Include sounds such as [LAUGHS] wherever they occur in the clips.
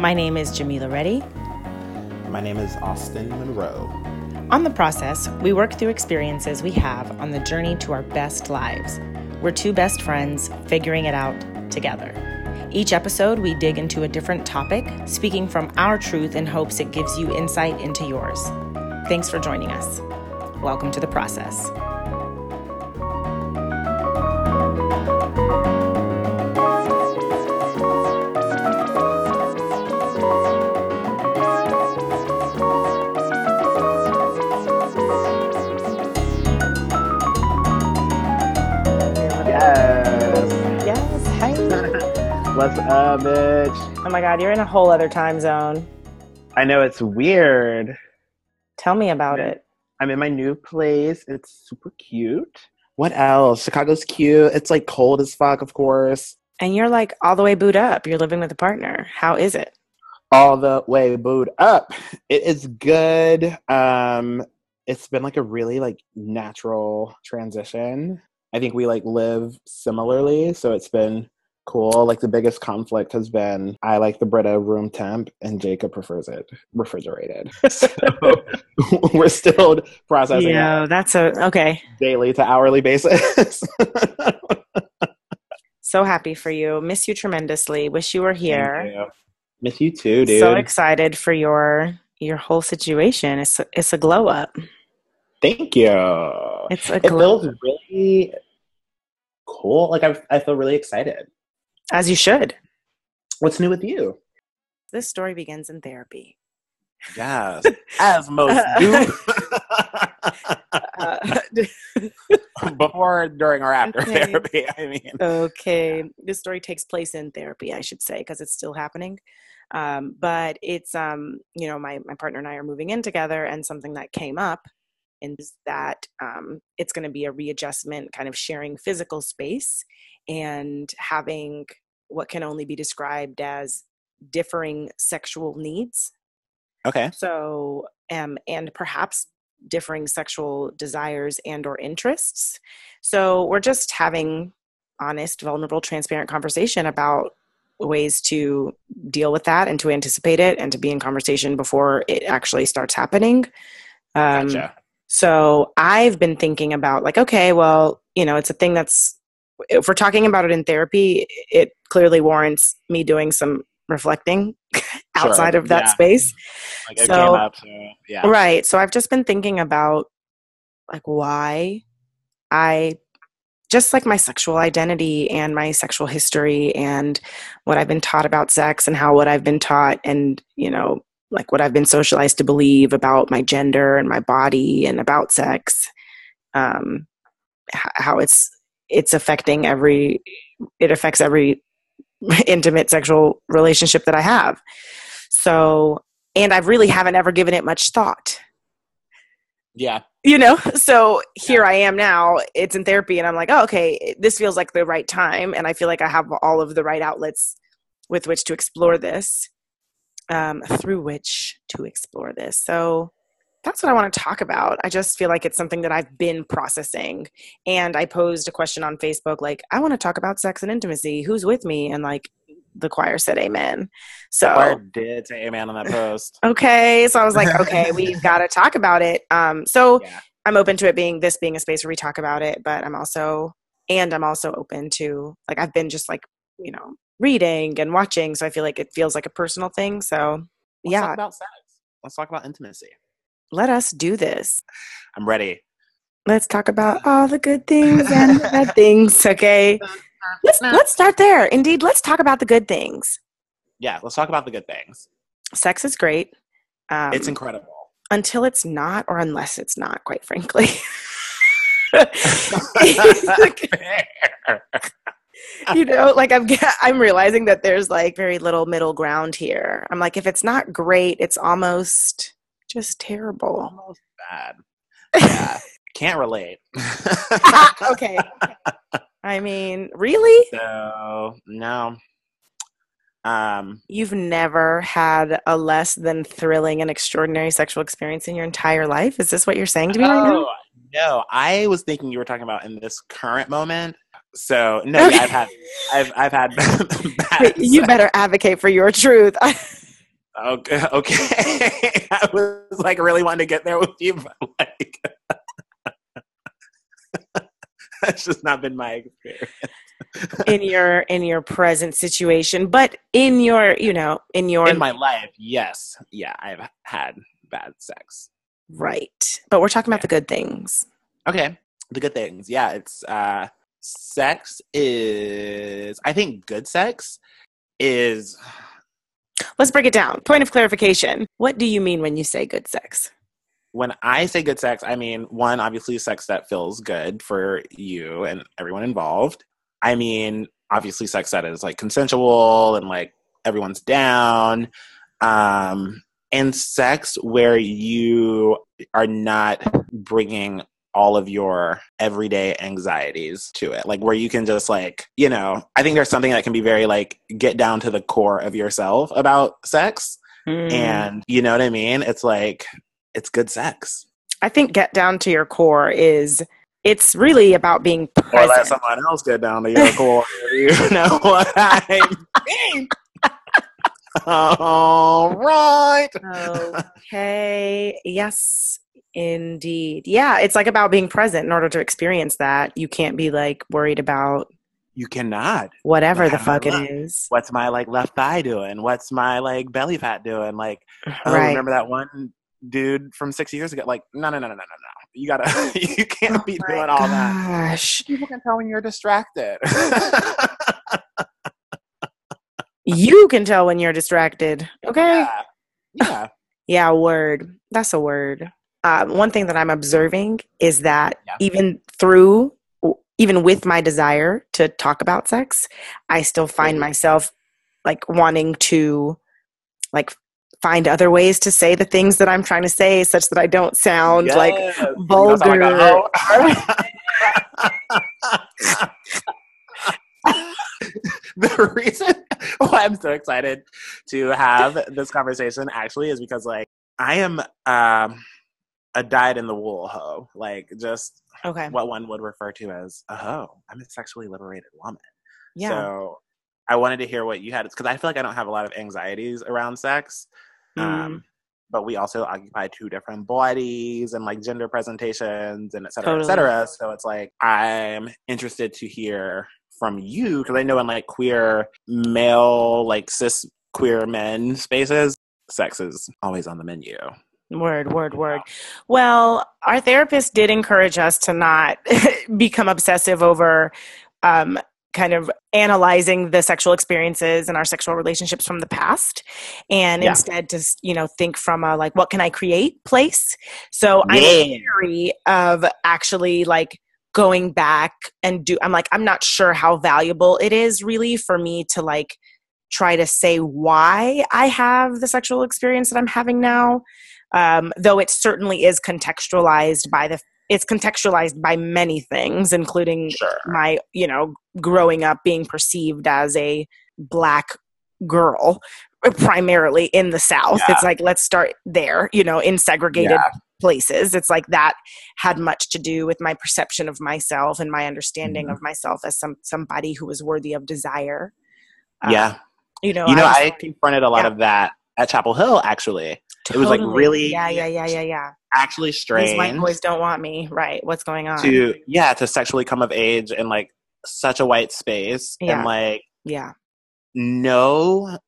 My name is Jamila Reddy. My name is Austin Monroe. On the process, we work through experiences we have on the journey to our best lives. We're two best friends figuring it out together. Each episode, we dig into a different topic, speaking from our truth in hopes it gives you insight into yours. Thanks for joining us. Welcome to the process. What's up, bitch? Oh my God, you're in a whole other time zone. I know it's weird. Tell me about Yeah. it. I'm in my new place. It's super cute. What else? Chicago's cute. It's like cold as fuck, of course. And you're like all the way booed up. You're living with a partner. How is it? All the way booed up. It is good. Um, it's been like a really like natural transition. I think we like live similarly, so it's been cool. Like the biggest conflict has been I like the Brita room temp and Jacob prefers it refrigerated. [LAUGHS] So [LAUGHS] we're still processing Yeah, that that's a okay. daily to hourly basis. So happy for you. Miss you tremendously. Wish you were here. You. Miss you too, dude. So excited for your your whole situation. It's a, it's a glow up. Thank you. It's a It glow feels really cool. Like I, I feel really excited. As you should. What's new with you? This story begins in therapy. Yes, [LAUGHS] as most do. Uh, [LAUGHS] Before, during, or after Okay. therapy. I mean, okay, this story takes place in therapy, I should say, because it's still happening. Um, but it's um, you know, my my partner and I are moving in together, and something that came up is that um, it's going to be a readjustment, kind of sharing physical space and having what can only be described as differing sexual needs. okay. So, um, and perhaps differing sexual desires and or interests. So we're just having honest, vulnerable, transparent conversation about ways to deal with that and to anticipate it and to be in conversation before it actually starts happening. Um, Gotcha. so I've been thinking about like, okay, well, you know, it's a thing that's if we're talking about it in therapy, it clearly warrants me doing some reflecting [LAUGHS] outside of that Yeah. space. Like so- came up. So yeah. Right. So I've just been thinking about like why I just like my sexual identity and my sexual history and what I've been taught about sex and how what I've been taught and, you know, like what I've been socialized to believe about my gender and my body and about sex. Um how it's it's affecting every it affects every [LAUGHS] intimate sexual relationship that I have. So, and I really haven't ever given it much thought Yeah. you know so here i am now it's in therapy and i'm like oh okay this feels like the right time and i feel like i have all of the right outlets with which to explore this um, through which to explore this so that's what i want to talk about i just feel like it's something that i've been processing and i posed a question on facebook like i want to talk about sex and intimacy who's with me and like the choir said amen so Choir did say amen on that post. [LAUGHS] okay so i was like [LAUGHS] okay we've got to talk about it um so Yeah. i'm open to it being this being a space where we talk about it but i'm also and i'm also open to like i've been just like you know reading and watching so i feel like it feels like a personal thing so Let's yeah talk about sex. Let's talk about intimacy. Let us do this. I'm ready. let's talk about [LAUGHS] all the good things and the bad things okay? Let's [LAUGHS] let's start there. Indeed let's talk about the good things. Yeah, let's talk about the good things. sex is great. Um, it's incredible. until it's not or unless it's not quite frankly. [LAUGHS] You know like i'm i'm realizing that there's like very little middle ground here. I'm like if it's not great it's almost just terrible Almost bad. Yeah. [LAUGHS] Can't relate. [LAUGHS] [LAUGHS] okay i mean really So no. Um you've never had a less than thrilling and extraordinary sexual experience in your entire life is this what you're saying to me right now oh, no, I was thinking you were talking about in this current moment. So no, yeah, I've had I've I've had bad you better advocate for your truth Okay, [LAUGHS] okay. [LAUGHS] I was like really wanting to get there with you, but like [LAUGHS] that's just not been my experience. in your in your present situation, but in your you know in your In my life, yes, yeah, I've had bad sex. right. But we're talking about the good things. Okay, the good things, yeah, it's uh, sex is. I think good sex is Let's break it down. Point of clarification. What do you mean when you say good sex? when I say good sex, I mean one, obviously sex that feels good for you and everyone involved. I mean, obviously sex that is like consensual and like everyone's down. Um, and sex where you are not bringing all of your everyday anxieties to it. Like where you can just like, you know, I think there's something that can be very like get down to the core of yourself about sex. Mm. And you know what I mean? It's like it's good sex. I think get down to your core is it's really about being Or let someone else get down to your [LAUGHS] core. you know what I mean? [LAUGHS] All right. okay. Yes, indeed. Yeah, it's like about being present in order to experience that. You can't be like worried about You cannot. whatever the fuck it is. What's my like left thigh doing? What's my like belly fat doing? Like, [SIGHS] oh, right. remember that one dude from six years ago? Like, no, no, no, no, no, no, no. You gotta, [LAUGHS] [LAUGHS] you can't be Oh my doing all that. Gosh. People can tell when you're distracted. [LAUGHS] You can tell when you're distracted. Okay. yeah. Yeah. Yeah, word. That's a word. Uh, one thing that I'm observing is that Yeah. even through, even with my desire to talk about sex, I still find Mhm. myself like wanting to, like, find other ways to say the things that I'm trying to say, such that I don't sound like Yes. You don't sound like a hoe. the reason why I'm so excited to have this conversation actually is because like I am um a dyed in the wool hoe. Like just okay. what one would refer to as a hoe. I'm a sexually liberated woman. Yeah. So I wanted to hear what you had because I feel like I don't have a lot of anxieties around sex. Mm. Um, but we also occupy two different bodies and like gender presentations and et cetera, Totally. et cetera. So it's like I'm interested to hear from you because I know in like queer male, like cis queer men spaces, sex is always on the menu. Word, word, word. Well, our therapist did encourage us to not [LAUGHS] become obsessive over um, kind of analyzing the sexual experiences and our sexual relationships from the past and Yeah. instead to you know think from a like what can i create place so i'm wary of actually like going back and do i'm like i'm not sure how valuable it is really for me to like try to say why i have the sexual experience that i'm having now um, though it certainly is contextualized by the it's contextualized by many things including Sure. my you know growing up being perceived as a black girl primarily in the south it's like let's start there you know in segregated Yeah. places it's like that had much to do with my perception of myself and my understanding Mhm. of myself as some somebody who was worthy of desire Uh, Yeah. you know you know, was- I confronted a lot Yeah. of that at Chapel Hill actually. It was like really yeah yeah yeah yeah yeah. actually these white boys don't want me. Right. What's going on? to yeah to sexually come of age in like such a white space Yeah. and like yeah. know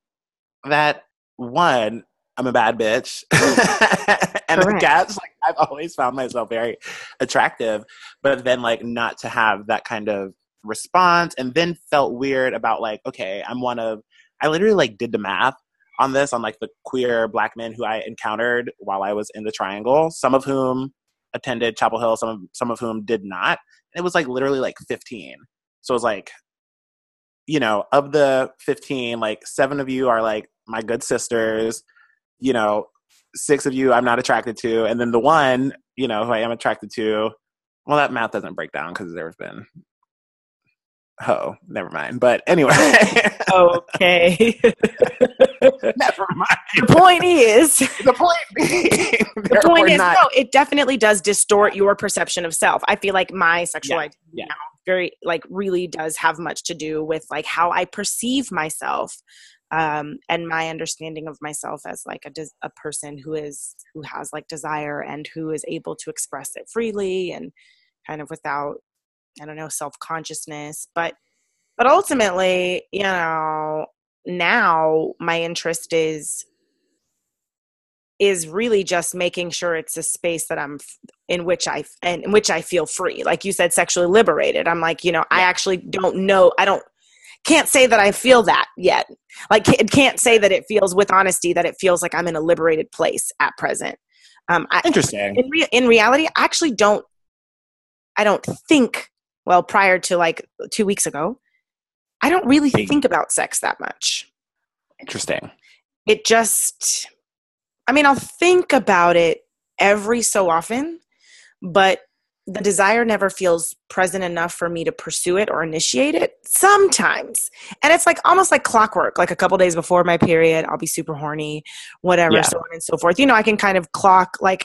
that one i'm a bad bitch. [LAUGHS] And the Correct. cats like i've always found myself very attractive but then like not to have that kind of response and then felt weird about like okay i'm one of i literally like did the math on this on like the queer black men who i encountered while i was in the triangle some of whom attended chapel hill some of some of whom did not. And it was like literally like 15 so it was like you know of the 15 like seven of you are like my good sisters you know six of you i'm not attracted to and then the one you know who i am attracted to well that math doesn't break down because there's been oh never mind. But anyway. [LAUGHS] Okay. [LAUGHS] Never mind. The point is [LAUGHS] the point the point is no it definitely does distort your perception of self. I feel like my sexual Yeah, identity yeah. now very like really does have much to do with like how i perceive myself um, and my understanding of myself as like a, des- a person who is who has like desire and who is able to express it freely and kind of without i don't know self-consciousness but but ultimately you know now my interest is is really just making sure it's a space that I'm in which I and in which I feel free. Like you said, sexually liberated. I'm like, you know, I actually don't know. I don't can't say that I feel that yet. Like it can't say that it feels with honesty that it feels like I'm in a liberated place at present. Um, I, Interesting. In, re- in reality, I actually don't. I don't think. Well, prior to like two weeks ago, I don't really think about sex that much. Interesting. It just I mean, I'll think about it every so often, but the desire never feels present enough for me to pursue it or initiate it sometimes and it's like almost like clockwork like a couple days before my period i'll be super horny whatever yeah. so on and so forth you know i can kind of clock like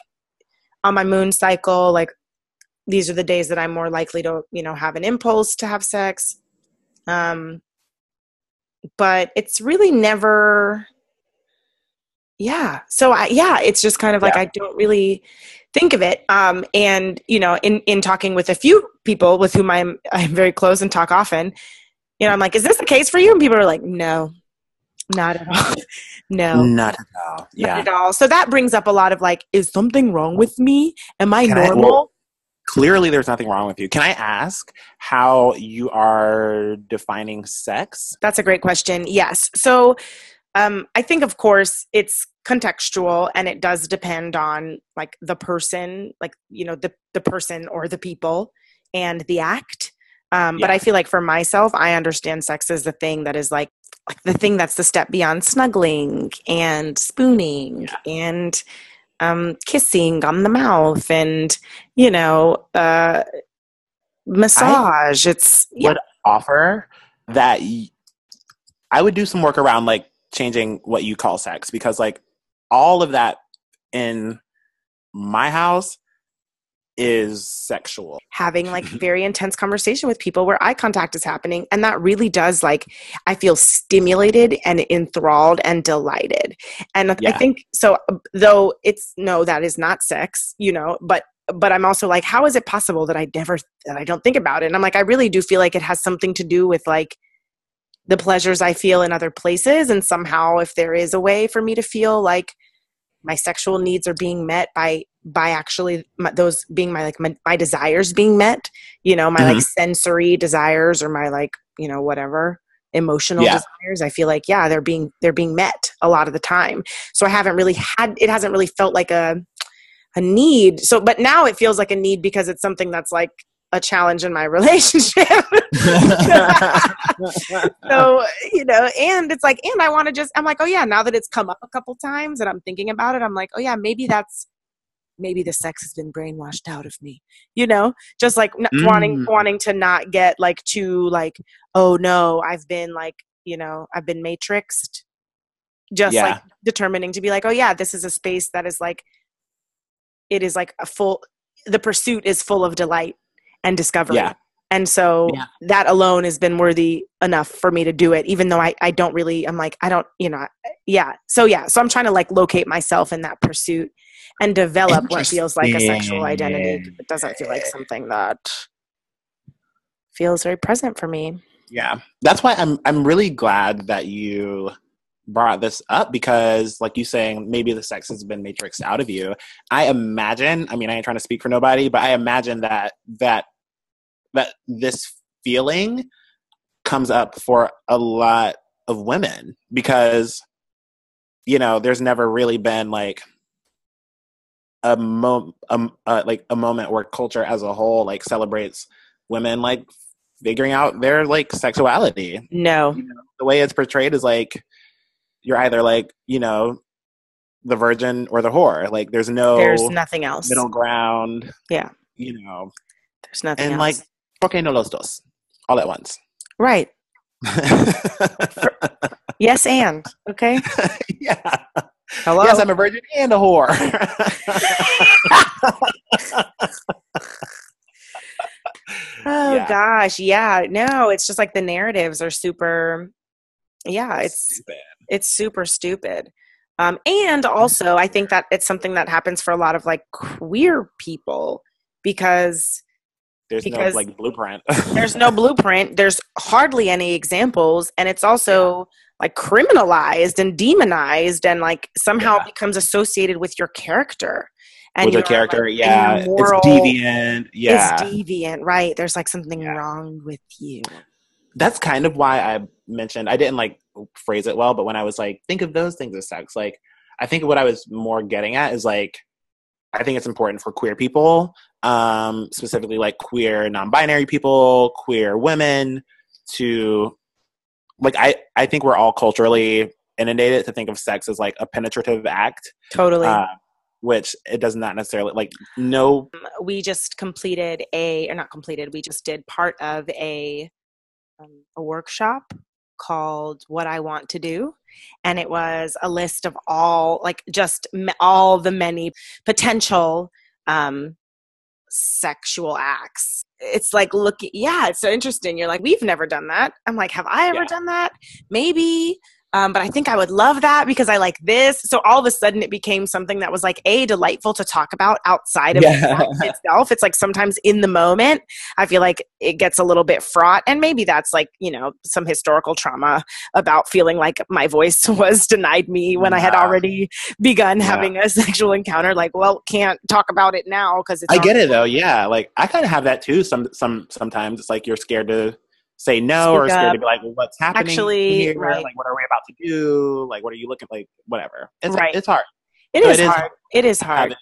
on my moon cycle like these are the days that i'm more likely to you know have an impulse to have sex. Um but it's really never yeah. So i yeah it's just kind of like yeah. i don't really think of it. Um and you know in in talking with a few people with whom i'm i'm very close and talk often you know i'm like is this the case for you? And people are like no not at all. [LAUGHS] No. Not at all. Yeah. not at all. So that brings up a lot of like is something wrong with me? Am i Can normal I, well, clearly there's nothing wrong with you can i ask how you are defining sex that's a great question yes so um, I think, of course, it's contextual and it does depend on like the person, like, you know, the, the person or the people and the act. Um, yeah. But I feel like for myself, I understand sex as the thing that is like, like the thing that's the step beyond snuggling and spooning yeah. and um, kissing on the mouth and, you know, uh, massage. I it's yeah. would offer that I would do some work around like changing what you call sex because like all of that in my house is sexual having like [LAUGHS] very intense conversation with people where eye contact is happening and that really does like i feel stimulated and enthralled and delighted and yeah. i think so though it's no that is not sex you know but but i'm also like how is it possible that i never that i don't think about it and i'm like i really do feel like it has something to do with like the pleasures I feel in other places. And somehow, if there is a way for me to feel like my sexual needs are being met by by actually my, those being my like my, my, desires being met, you know, my mm-hmm. like sensory desires or my like you know whatever emotional yeah. desires i feel like yeah they're being they're being met a lot of the time so i haven't really had it hasn't really felt like a a need so but now it feels like a need because it's something that's like a challenge in my [LAUGHS] relationship. [LAUGHS] so, you know, and it's like, and I want to just, I'm like, oh yeah, now that it's come up a couple times and I'm thinking about it, I'm like, oh yeah, maybe that's, maybe the sex has been brainwashed out of me, you know, just like mm. wanting, wanting to not get like too like, oh no, I've been like, you know, I've been matrixed. Just yeah. like determining to be like, oh yeah, this is a space that is like, it is like a full, the pursuit is full of delight and discovery. Yeah. And so yeah. that alone has been worthy enough for me to do it, even though I, I don't really, I'm like, I don't, you know, yeah. So yeah, so I'm trying to like locate myself in that pursuit and develop what feels like a sexual identity. It doesn't feel like something that feels very present for me. Yeah. That's why I'm, I'm really glad that you brought this up because like you saying maybe the sex has been matrixed out of you i imagine i mean i ain't trying to speak for nobody but i imagine that that that this feeling comes up for a lot of women because you know there's never really been like a mo um, uh, like a moment where culture as a whole like celebrates women like figuring out their like sexuality. No. You know, the way it's portrayed is like you're either like you know the virgin or the whore. Like there's no there's nothing else. middle ground. Yeah. You know. There's nothing and else. like okay no los dos. All at once. Right. [LAUGHS] Yes and. Okay? [LAUGHS] Yeah. Hello? Yes i'm a virgin and a whore. [LAUGHS] Oh yeah. gosh. Yeah. No it's just like the narratives are super yeah it's Stupid. it's super stupid. Um, and also i think that it's something that happens for a lot of like queer people because There's Because no like blueprint. there's no blueprint there's hardly any examples and it's also like criminalized and demonized and like somehow Yeah. it becomes associated with your character and with your, character. like, yeah, moral it's deviant. Yeah, is deviant right there's like something Yeah. wrong with you that's kind of why I mentioned I didn't like phrase it well, but when I was like, think of those things as sex, like I think what I was more getting at is like I think it's important for queer people, um, specifically like queer non-binary people, queer women, to like I I think we're all culturally inundated to think of sex as like a penetrative act, totally. Uh, which it does not necessarily like no we just completed a or not completed we just did part of a um, a workshop called what i want to do and it was a list of all like just all the many potential um sexual acts. It's like look yeah it's so interesting. You're like we've never done that. I'm like have i ever Yeah. done that? Maybe um, but I think I would love that because I like this. So all of a sudden, it became something that was like a delightful to talk about outside of Yeah. [LAUGHS] itself. It's like sometimes in the moment, I feel like it gets a little bit fraught, and maybe that's like you know some historical trauma about feeling like my voice [LAUGHS] was denied me when I had already begun Yeah. having a [LAUGHS] sexual encounter. Like, well, can't talk about it now because it's I get it though. Yeah, like I kind of have that too. Some some sometimes it's like you're scared to say no or Speak scared up. to be like, well, what's happening Actually, here? right. Like, what are we about to do? Like, what are you looking like? Whatever. It's Right. it's hard It is it is hard. It is hard.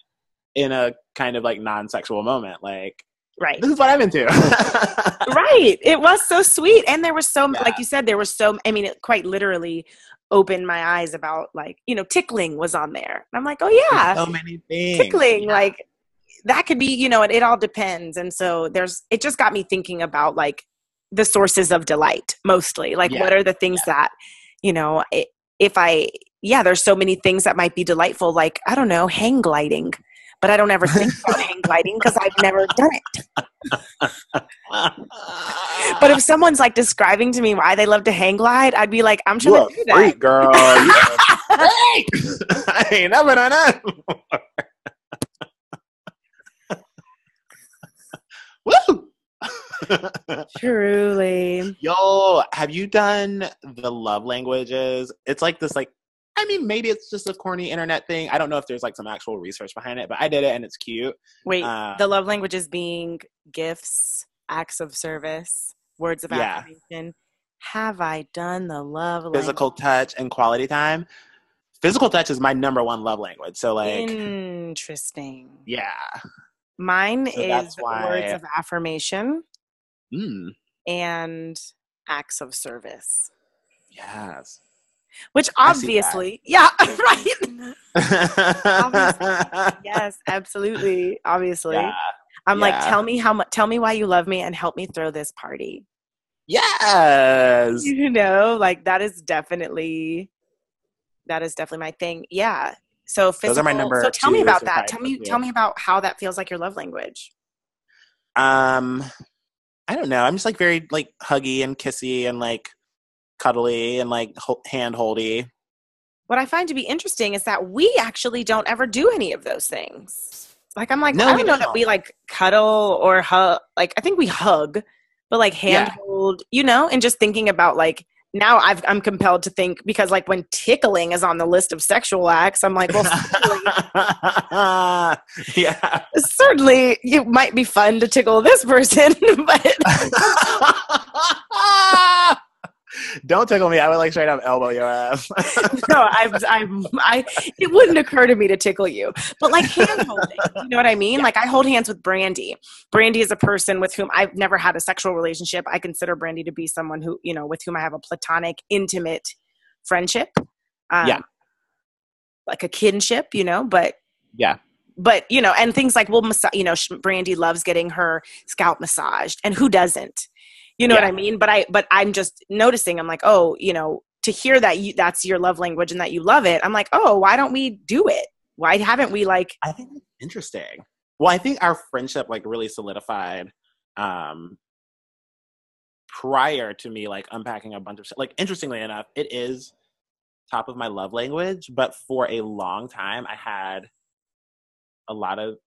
in a kind of like non-sexual moment. Like, Right. this is what I'm into. [LAUGHS] [LAUGHS] right it was so sweet and there was so Yeah. like you said there was so i mean it quite literally opened my eyes about like you know tickling was on there and i'm like oh yeah so many things. tickling Yeah. like that could be you know it, it all depends and so there's it just got me thinking about like the sources of delight mostly like Yeah. what are the things that you know if i yeah there's so many things that might be delightful like i don't know hang gliding but i don't ever think about hang gliding because i've never done it but if someone's like describing to me why they love to hang glide i'd be like i'm you're trying to do that freak, girl. You're a freak. [LAUGHS] I ain't never done that. [LAUGHS] Woo! [LAUGHS] truly Yo, have you done the love languages? It's like this, like, I mean, maybe it's just a corny internet thing. I don't know if there's like some actual research behind it, but I did it and it's cute. wait Uh, the love languages being gifts acts of service words of Yeah. affirmation have i done the love language? Physical touch and quality time. Physical touch is my number one love language. So, like, interesting yeah. mine So is words of affirmation Mm, and acts of service. Yes. which I see that. obviously yeah [LAUGHS] right? [LAUGHS] Yes absolutely obviously. Yeah. i'm like tell me how much tell me why you love me and help me throw this party. Yes. you know like that is definitely that is definitely my thing yeah. So physical, Those are my number so tell me about that. tell me tell me about how that feels like your love language. Um, I don't know. I'm just like very like huggy and kissy and like cuddly and like ho- hand holdy. what i find to be interesting is that we actually don't ever do any of those things like i'm like No, i we don't know that don't. we like cuddle or hug like i think we hug but like hand Yeah. hold you know and just thinking about like now I've, i'm compelled to think because like when tickling is on the list of sexual acts i'm like well certainly, [LAUGHS] yeah. certainly it might be fun to tickle this person [LAUGHS] but [LAUGHS] Don't tickle me. I would like straight up elbow your ass. [LAUGHS] no, I'm, I'm, I, it wouldn't occur to me to tickle you, but like hand holding, you know what I mean? Like I hold hands with Brandy. Brandy is a person with whom I've never had a sexual relationship. I consider Brandy to be someone who, you know, with whom I have a platonic, intimate friendship. Um, Yeah. Like a kinship, you know, but yeah. but you know, and things like well, massa- you know, Brandy loves getting her scalp massaged, and who doesn't? You know what I mean? But I, but I'm just noticing. I'm like, oh, you know, to hear that you that's your love language and that you love it. I'm like, oh, why don't we do it? Why haven't we like? I think that's interesting. Well, I think our friendship like really solidified um prior to me like unpacking a bunch of shit. Like interestingly enough, it is top of my love language, but for a long time I had a lot of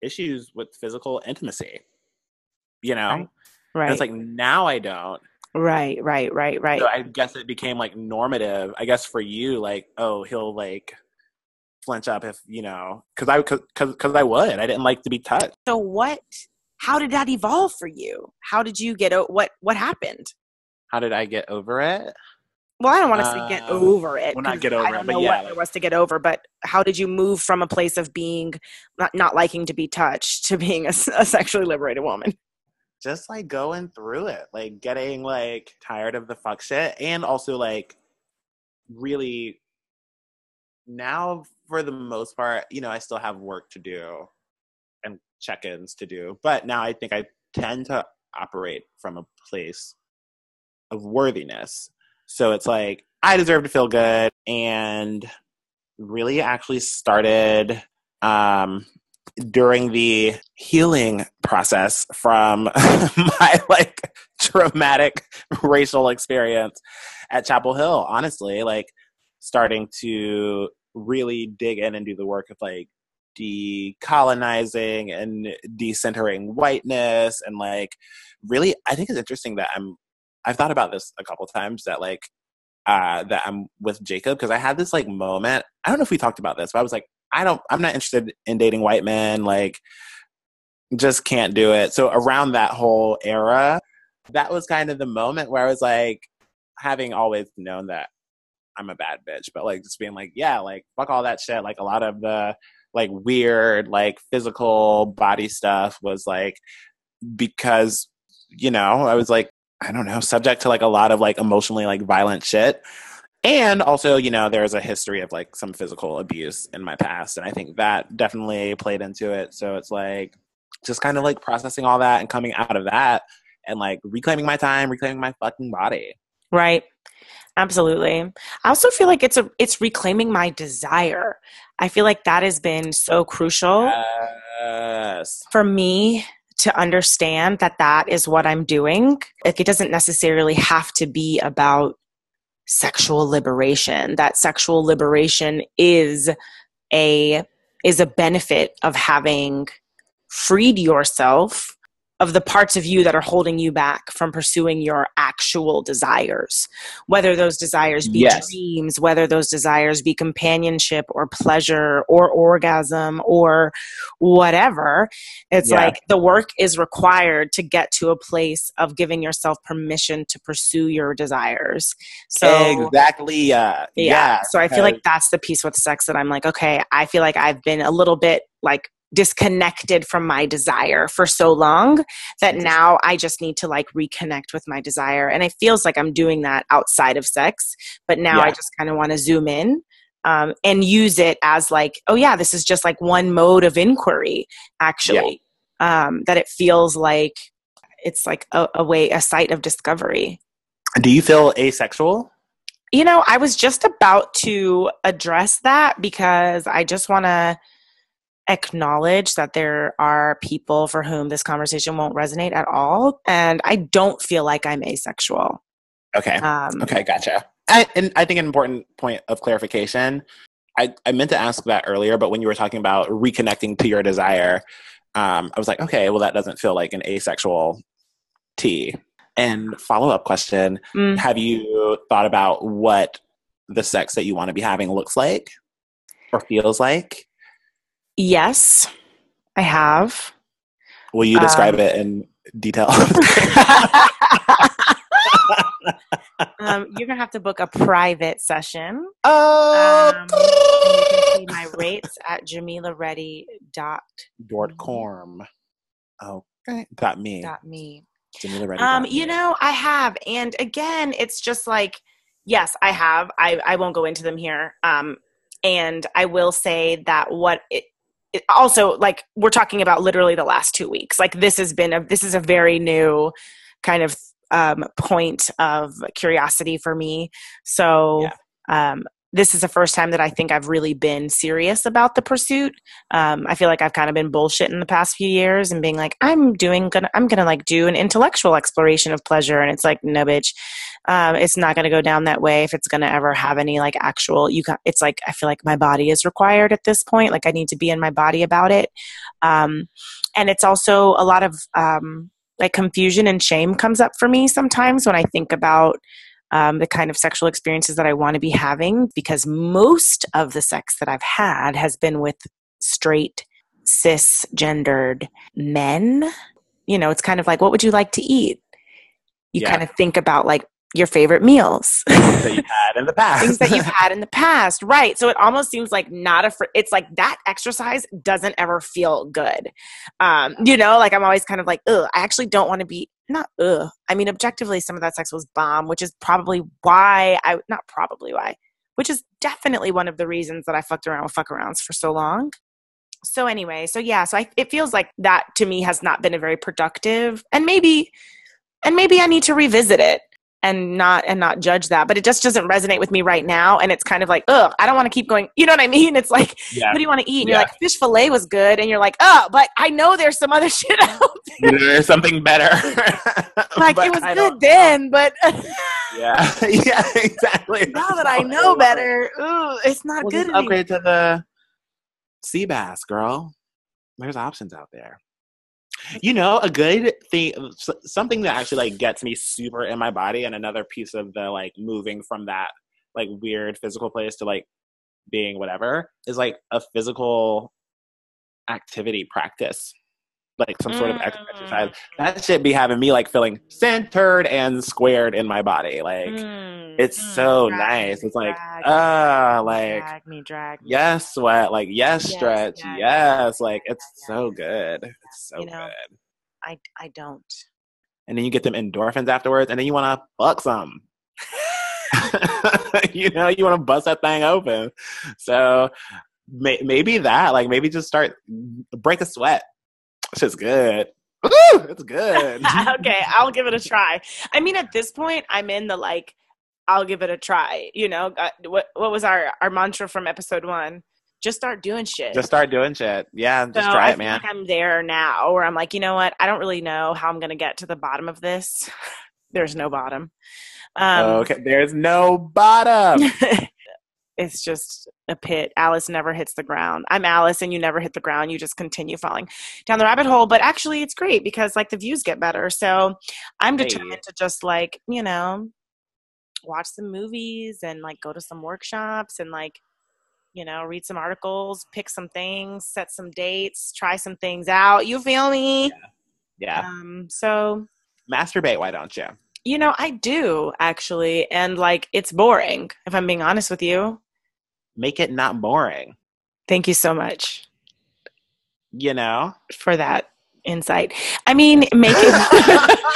issues with physical intimacy. You know? Right. Right. And it's like now I don't. right, right, right, right. So I guess it became like normative. I guess for you, like, oh, he'll like flinch up if you know, because I because because I would. I didn't like to be touched. so what how did that evolve for you? How did you get o- what what happened? How did I get over it? Well, I don't want to say get Um, over it. well, not get over I it, don't but know yeah, what like- there was to get over. But how did you move from a place of being not, not liking to be touched to being a sexually liberated woman? Just like going through it, like getting like tired of the fuck shit, and also like really now for the most part, you know, I still have work to do and check-ins to do, but now I think I tend to operate from a place of worthiness. So it's like I deserve to feel good and really actually started um during the healing process from [LAUGHS] my like traumatic racial experience at Chapel Hill honestly like starting to really dig in and do the work of like decolonizing and decentering whiteness and like really I think it's interesting that I'm I've thought about this a couple times that like uh that I'm with Jacob because I had this like moment I don't know if we talked about this but I was like I don't I'm not interested in dating white men like just can't do it. So around that whole era that was kind of the moment where I was like having always known that I'm a bad bitch but like just being like yeah like fuck all that shit. Like a lot of the like weird like physical body stuff was like because you know i was like i don't know subject to like a lot of like emotionally like violent shit and also you know there's a history of like some physical abuse in my past and i think that definitely played into it so it's like just kind of like processing all that and coming out of that and like reclaiming my time reclaiming my fucking body Right. Absolutely. I also feel like it's a it's reclaiming my desire. I feel like that has been so crucial yes for me to understand that that is what I'm doing. Like it doesn't necessarily have to be about sexual liberation. That sexual liberation is a is a benefit of having freed yourself of the parts of you that are holding you back from pursuing your actual desires. Whether those desires be Yes. dreams, whether those desires be companionship or pleasure or orgasm or whatever, it's Yeah. like the work is required to get to a place of giving yourself permission to pursue your desires. So exactly uh, yeah. yeah So I feel like that's the piece with sex that I'm like, okay, I feel like I've been a little bit like disconnected from my desire for so long that now I just need to like reconnect with my desire. And it feels like I'm doing that outside of sex, but now I just kind of want to zoom in. Um, and use it as like, oh yeah, this is just like one mode of inquiry, actually. Um, that it feels like it's like a, a way, a site of discovery. do you feel asexual You know, I was just about to address that because I just want to acknowledge that there are people for whom this conversation won't resonate at all. And I don't feel like I'm asexual. okay Um, Okay, gotcha. I, and I think an important point of clarification. I, I meant to ask that earlier, but when you were talking about reconnecting to your desire, um, I was like, okay, well, that doesn't feel like an asexual T. And follow up question Mm. Have you thought about what the sex that you want to be having looks like or feels like? Yes, I have. Will you describe Um, it in detail? [LAUGHS] [LAUGHS] um, you're gonna have to book a private session. oh, Um, you can see my rates at jamilareddy dot Dort Corm. Okay, got me. dot me. Jamila Reddy Um, you know, I have, and again, it's just like, yes, I have. I I won't go into them here. Um, and I will say that what it also like we're talking about literally the last two weeks. Like this has been a this is a very new kind of um point of curiosity for me. So. Um, this is the first time that I think I've really been serious about the pursuit. Um, I feel like I've kind of been bullshitting the past few years and being like, I'm doing gonna, I'm gonna like do an intellectual exploration of pleasure, and it's like, no, bitch, um, it's not gonna go down that way if it's gonna ever have any like actual. You got, it's like I feel like my body is required at this point. Like I need to be in my body about it, um, and it's also a lot of um, like confusion and shame comes up for me sometimes when I think about um, the kind of sexual experiences that I want to be having because most of the sex that I've had has been with straight, cisgendered men. You know, it's kind of like, what would you like to eat? You Yeah. kind of think about like your favorite meals. that you had in the past. things that you've [LAUGHS] had in the past right so it almost seems like not a fr- it's like that exercise doesn't ever feel good um you know like i'm always kind of like oh, i actually don't want to be not ugh. I mean objectively some of that sex was bomb which is probably why i not probably why which is definitely one of the reasons that i fucked around with fuck arounds for so long. So anyway so yeah so I, it feels like that to me has not been a very productive and maybe and maybe i need to revisit it and not and not judge that but it just doesn't resonate with me right now and it's kind of like ugh i don't want to keep going you know what i [LAUGHS] mean it's like yeah. what do you want to eat and Yeah. you're like fish fillet was good and you're like oh but i know there's some other [LAUGHS] shit out there There's something better. [LAUGHS] like it was I good then but Yeah, yeah, exactly. now that i know better ooh, it's not We'll good upgrade to the sea bass, girl. There's options out there. You know, a good thing, something that actually like gets me super in my body, and another piece of the like moving from that like weird physical place to like being whatever is like a physical activity practice, like some sort of ex- exercise. That shit be having me like feeling centered and squared in my body. Like Mm, it's mm, so drag nice. me, It's like ah, like drag me drag me. yes sweat like yes Yes, stretch yes yeah, like it's so good. It's so You know? good. I i don't. And then you get them endorphins afterwards and then you want to fuck some. [LAUGHS] You know you want to bust that thing open. So may- maybe that like maybe just start break a sweat [LAUGHS] it's just good Woo, it's good [LAUGHS] okay, I'll give it a try. I mean, at this point, I'm in the like, I'll give it a try. You know, uh, what what was our our mantra from episode one? Just start doing shit. just start doing shit yeah just try I it man Like I'm there now, where I'm like, you know what? I don't really know how I'm gonna get to the bottom of this. [LAUGHS] There's no bottom. Um, okay there's no bottom it's just a pit. Alice never hits the ground. I'm Alice, and you never hit the ground. You just continue falling down the rabbit hole. But actually, it's great because like the views get better. So I'm Hey. determined to just like you know watch some movies and like go to some workshops and like you know read some articles, pick some things, set some dates, try some things out. You feel me? yeah Um, so masturbate why don't you you know I do actually, and like it's boring if I'm being honest with you. Make it not boring Thank you so much. you know for that insight. I mean, make it. [LAUGHS]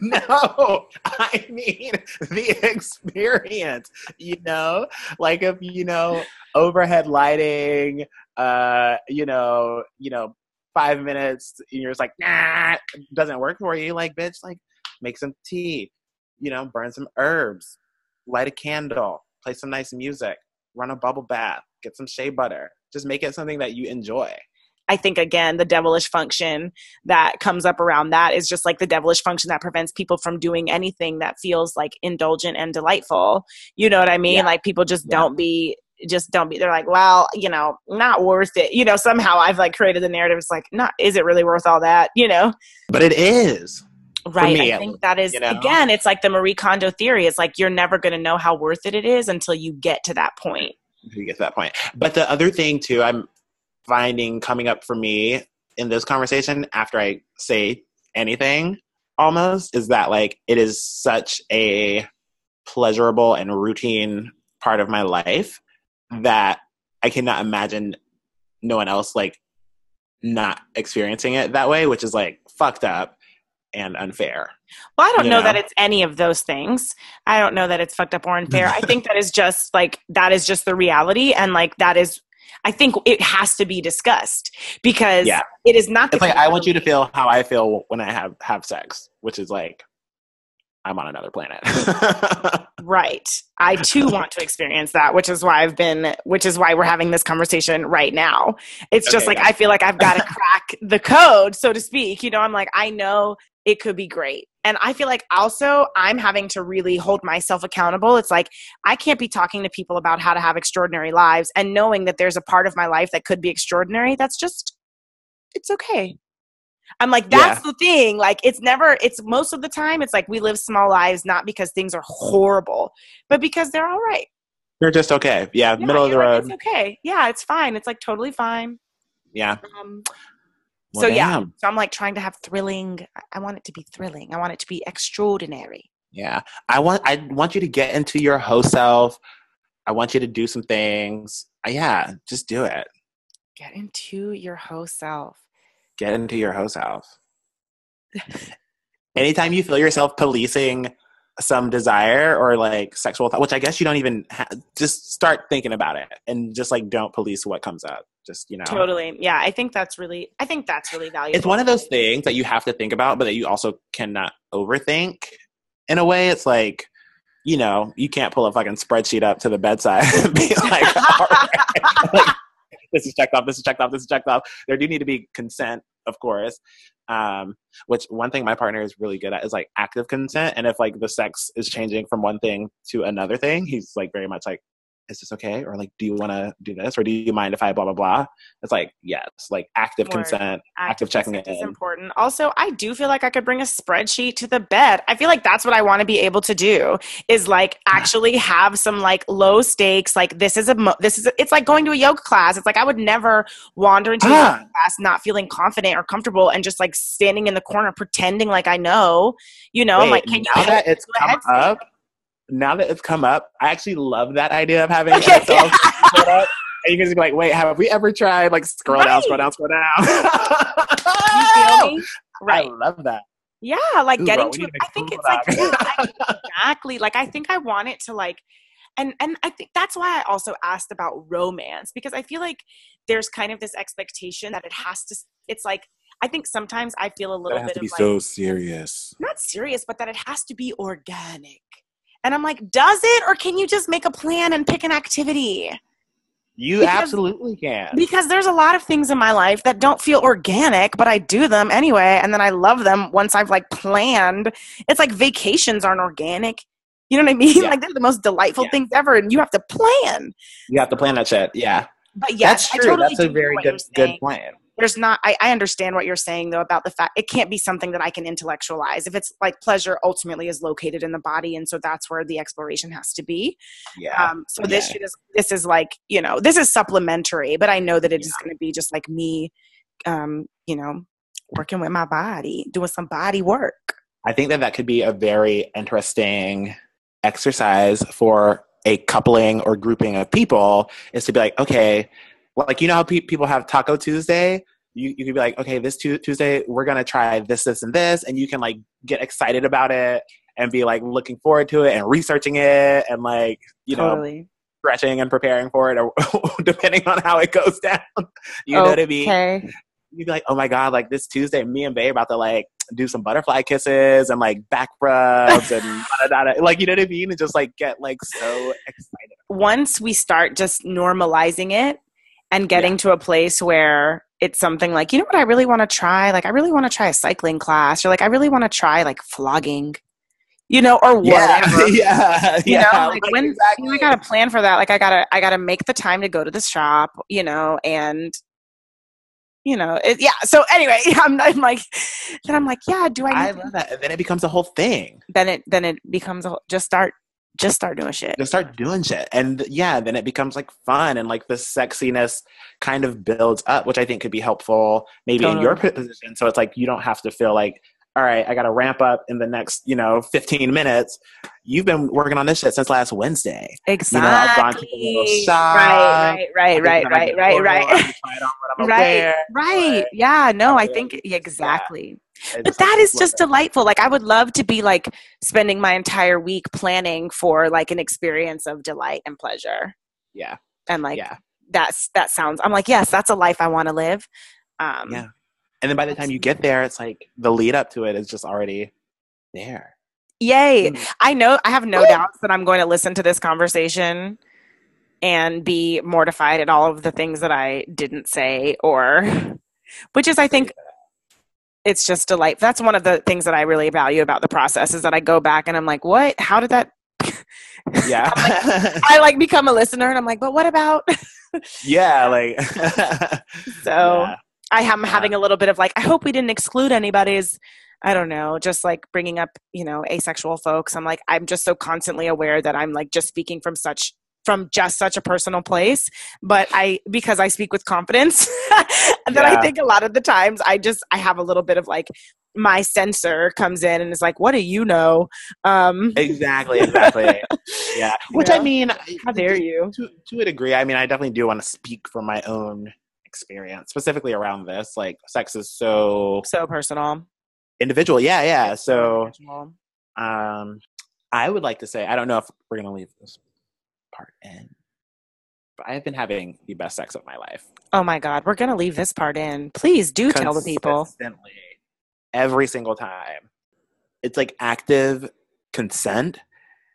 no i mean the experience you know like if you know overhead lighting uh you know you know five minutes and you're just like nah doesn't work for you like bitch like make some tea you know burn some herbs light a candle play some nice music run a bubble bath get some shea butter just make it something that you enjoy I think again, the devilish function that comes up around that is just like the devilish function that prevents people from doing anything that feels like indulgent and delightful. You know what I mean? Yeah. Like people just Yeah. don't be just don't be they're like well you know not worth it you know somehow i've like created the narrative it's like not is it really worth all that you know but it is right me, i think that is you know? again it's like the marie kondo theory it's like you're never going to know how worth it it is until you get to that point until you get to that point. But the other thing too, I'm finding coming up for me in this conversation after I say anything almost is that like it is such a pleasurable and routine part of my life that I cannot imagine no one else like not experiencing it that way, which is like fucked up and unfair. Well, I don't you know, that it's any of those things. I don't know that it's fucked up or unfair. I think that is just like that is just the reality, and like that is. I think it has to be discussed because Yeah. it is not. The It's like I want you to feel how I feel when I have have sex, which is like I'm on another planet. [LAUGHS] right. I too want to experience that, which is why I've been, which is why we're having this conversation right now. It's just Okay, like, I feel like I've got to crack the code, so to speak. You know, I'm like, I know it could be great. And I feel like also I'm having to really hold myself accountable. It's like, I can't be talking to people about how to have extraordinary lives and knowing that there's a part of my life that could be extraordinary. That's just, it's okay. I'm like, that's the thing. Like, it's never, it's most of the time, it's like we live small lives, not because things are horrible, but because they're all right. They're just okay. Yeah, Yeah, middle of the like, road. It's okay. Yeah, it's fine. It's like totally fine. Yeah. Um, Well, so, yeah. So I'm like trying to have thrilling. I- want it to be thrilling. I want it to be extraordinary. Yeah. I want I want you to get into your host self. I want you to do some things. Uh, Yeah, just do it. Get into your whole self. Get into your host house. Anytime you feel yourself policing some desire or like sexual thought, which I guess you don't even ha- just start thinking about it and just like don't police what comes up. Just, you know. Totally. Yeah, I think that's really. I think that's really valuable. it's one of those things that you have to think about, but that you also cannot overthink. In a way, it's like, you know, you can't pull a fucking spreadsheet up to the bedside [LAUGHS] and be like, right, [LAUGHS] like, this is checked off, this is checked off, this is checked off. There do need to be consent, of course. Um, which one thing my partner is really good at is like active consent. And if like the sex is changing from one thing to another thing, he's like very much like, is this okay? Or like, do you want to do this? Or do you mind if I blah, blah, blah? It's like, yes, like active Word. consent active checking consent is in. important. Also, I do feel like I could bring a spreadsheet to the bed. I feel like that's what I want to be able to do is like actually have some like low stakes. Like this is a mo- this is a, it's like going to a yoga class. It's like I would never wander into a Ah. yoga class not feeling confident or comfortable and just like standing in the corner pretending like I know. You know, I'm like, can you now that it's come up, now that it's come up, I actually love that idea of having Okay. set [LAUGHS] up. And you can just be like, wait, have we ever tried like scroll down, scroll down, scroll down? You feel [LAUGHS] me? Right. I love that. Yeah, like Ooh, getting bro, to need it. a I think it's like yeah, [LAUGHS] exactly. Like I think I want it to like and and I think that's why I also asked about romance because I feel like there's kind of this expectation that it has to it's like I think sometimes I feel a little That has bit to of be like so serious. not serious but that it has to be organic. And I'm like, does it or can you just make a plan and pick an activity? You Because- absolutely can. Because there's a lot of things in my life that don't feel organic, but I do them anyway, and then I love them once I've like planned. It's like vacations aren't organic. You know what I mean? Yeah. [LAUGHS] Like they're the most delightful Yeah. things ever, and you have to plan. You have to plan that shit. Yeah, But yes, that's true. I totally that's a very good good plan. There's not. I, I understand what you're saying though about the fact it can't be something that I can intellectualize. If it's like pleasure, ultimately is located in the body, and so that's where the exploration has to be. Yeah, Um, so this Yeah. shit is this is like you know this is supplementary, but I know that it is going to be just like me, um, you know, working with my body, doing some body work. I think that that could be a very interesting exercise for a coupling or grouping of people is to be like, okay, like you know how pe- people have Taco Tuesday. You you could be like, okay, this tu- Tuesday we're gonna try this, this, and this, and you can like get excited about it and be like looking forward to it and researching it and like you know totally. stretching and preparing for it, or [LAUGHS] depending on how it goes down. [LAUGHS] You know what I mean? Okay. you'd be like, oh my god, like this Tuesday, me and Bae about to like do some butterfly kisses and like back rubs and [LAUGHS] da, da, da, like you know what I mean, and just like get like so excited. Once we start just normalizing it and getting to a place where it's something like, you know what, I really want to try. Like, I really want to try a cycling class, or like, I really want to try like flogging. You know, or [LAUGHS] whatever. yeah, you yeah. know like, like, when exactly. i gotta plan for that like i gotta i gotta make the time to go to the shop you know and you know it, yeah so anyway [LAUGHS] I'm, I'm like then i'm like yeah do i, I love that, and then it becomes a whole thing. then it then it becomes a, whole- just start just start doing shit. Just start doing shit. And yeah, then it becomes like fun and like the sexiness kind of builds up, which I think could be helpful maybe totally. in your position. So it's like you don't have to feel like, all right, I got to ramp up in the next, you know, 15 minutes. You've been working on this shit since last Wednesday. Exactly. You know, shop, right, right, right, right, right, right, [LAUGHS] right. Right, right. Yeah, no, I think exactly. Yeah but that is just delightful like i would love to be like spending my entire week planning for like an experience of delight and pleasure Yeah. and like yeah. that's that sounds i'm like yes that's a life i want to live um Yeah. And then by the time you get there, it's like the lead up to it is just already there. Yay. Mm. I know I have no doubts that I'm going to listen to this conversation and be mortified at all of the things that I didn't say or [LAUGHS] which is I think it's just delight. That's one of the things that I really value about the process is that I go back and I'm like, what? How did that? [LAUGHS] Yeah. [LAUGHS] I like become a listener and I'm like, but what about? [LAUGHS] yeah, like so yeah. I am having a little bit of like, I hope we didn't exclude anybody's. I don't know, just like bringing up, you know, asexual folks. I'm like, I'm just so constantly aware that I'm like just speaking from such from just such a personal place but i because i speak with confidence [LAUGHS] that i think a lot of the times i just i have a little bit of like my censor comes in and is like what do you know um exactly, exactly. [LAUGHS] Yeah. Which I know? mean, how dare you to to a degree. I mean, I definitely do want to speak from my own experience, specifically around this. Like, sex is so so personal individual. Yeah, yeah. So, um, I would like to say, I don't know if we're gonna leave this part in, but I have been having the best sex of my life. oh my god we're gonna leave this part in please do tell the people Consistently, every single time. It's like active consent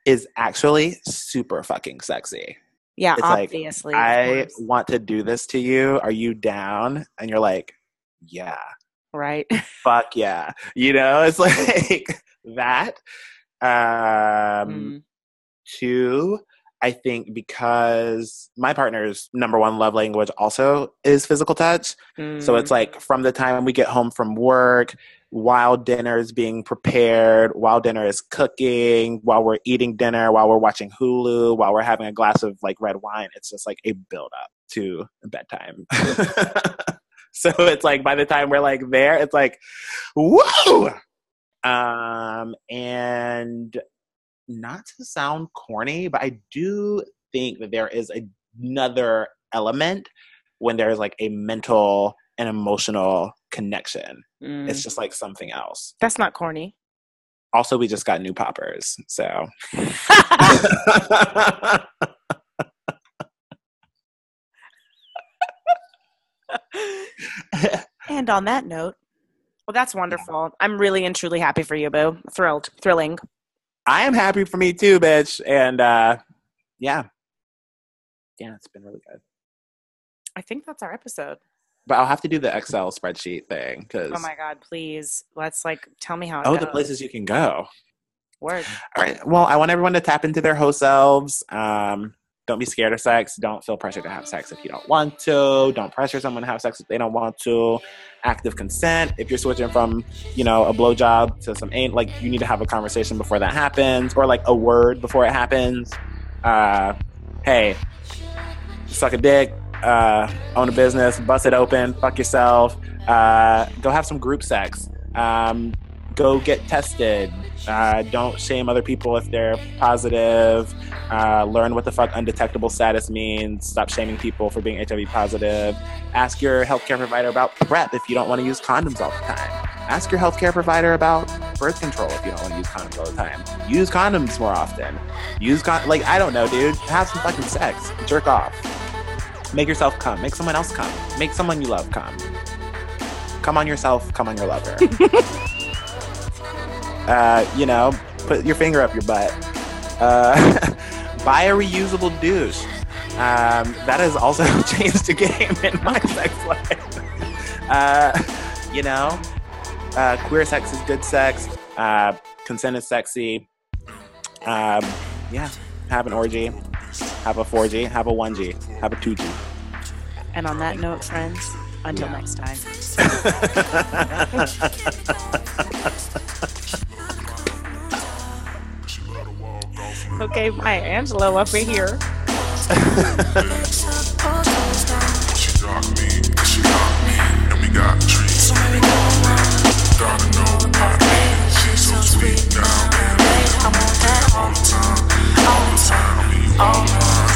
is actually super fucking sexy. yeah It's obviously of I want to do this to you. Are you down? And you're like, yeah, right [LAUGHS] fuck yeah. You know, it's [LAUGHS] like that. Um, Mm. two, I think because my partner's number one love language also is physical touch. So Mm. it's like from the time we get home from work, while dinner is being prepared, while dinner is cooking, while we're eating dinner, while we're watching Hulu, while we're having a glass of like red wine, it's just like a build up to bedtime. [LAUGHS] so it's like by the time we're like there, it's like, whoa! Um, and not to sound corny, but I do think that there is another element when there's like a mental and emotional connection. Mm. It's just like something else. that's not corny Also, we just got new poppers, so [LAUGHS] And on that note, well, that's wonderful. I'm really and truly happy for you, Boo. Thrilled, thrilling. I am happy for me too, bitch. And uh yeah. Yeah, it's been really good. I think that's our episode. But I'll have to do the Excel spreadsheet thing because Oh my God, please. Let's like tell me how it oh, goes. the places you can go. Word. All right. Well, I want everyone to tap into their whole selves. Um, don't be scared of sex. Don't feel pressure to have sex if you don't want to. Don't pressure someone to have sex if they don't want to. Active consent. If you're switching from, you know, a blowjob to some ain't, like you need to have a conversation before that happens, or like a word before it happens. Uh, hey, suck a dick. Uh, own a business. Bust it open. Fuck yourself. Uh, go have some group sex. Um, go get tested. Uh, don't shame other people if they're positive. Uh, learn what the fuck undetectable status means. Stop shaming people for being HIV positive. Ask your healthcare provider about PrEP if you don't want to use condoms all the time. Ask your healthcare provider about birth control if you don't want to use condoms all the time. Use condoms more often. Use con like I don't know, dude. Have some fucking sex. Jerk off. Make yourself come. Make someone else come. Make someone you love come. Come on yourself. Come on your lover. [LAUGHS] uh, you know, put your finger up your butt. Uh, [LAUGHS] buy a reusable douche. Um, that has also [LAUGHS] changed the game in my sex life. [LAUGHS] Uh, you know, uh, queer sex is good sex. Uh, consent is sexy. Um, yeah, have an orgy, have a 4G, have a 1G, have a 2G. And on that note, friends, until Yeah. next time. Sweet now and all the time, all the time.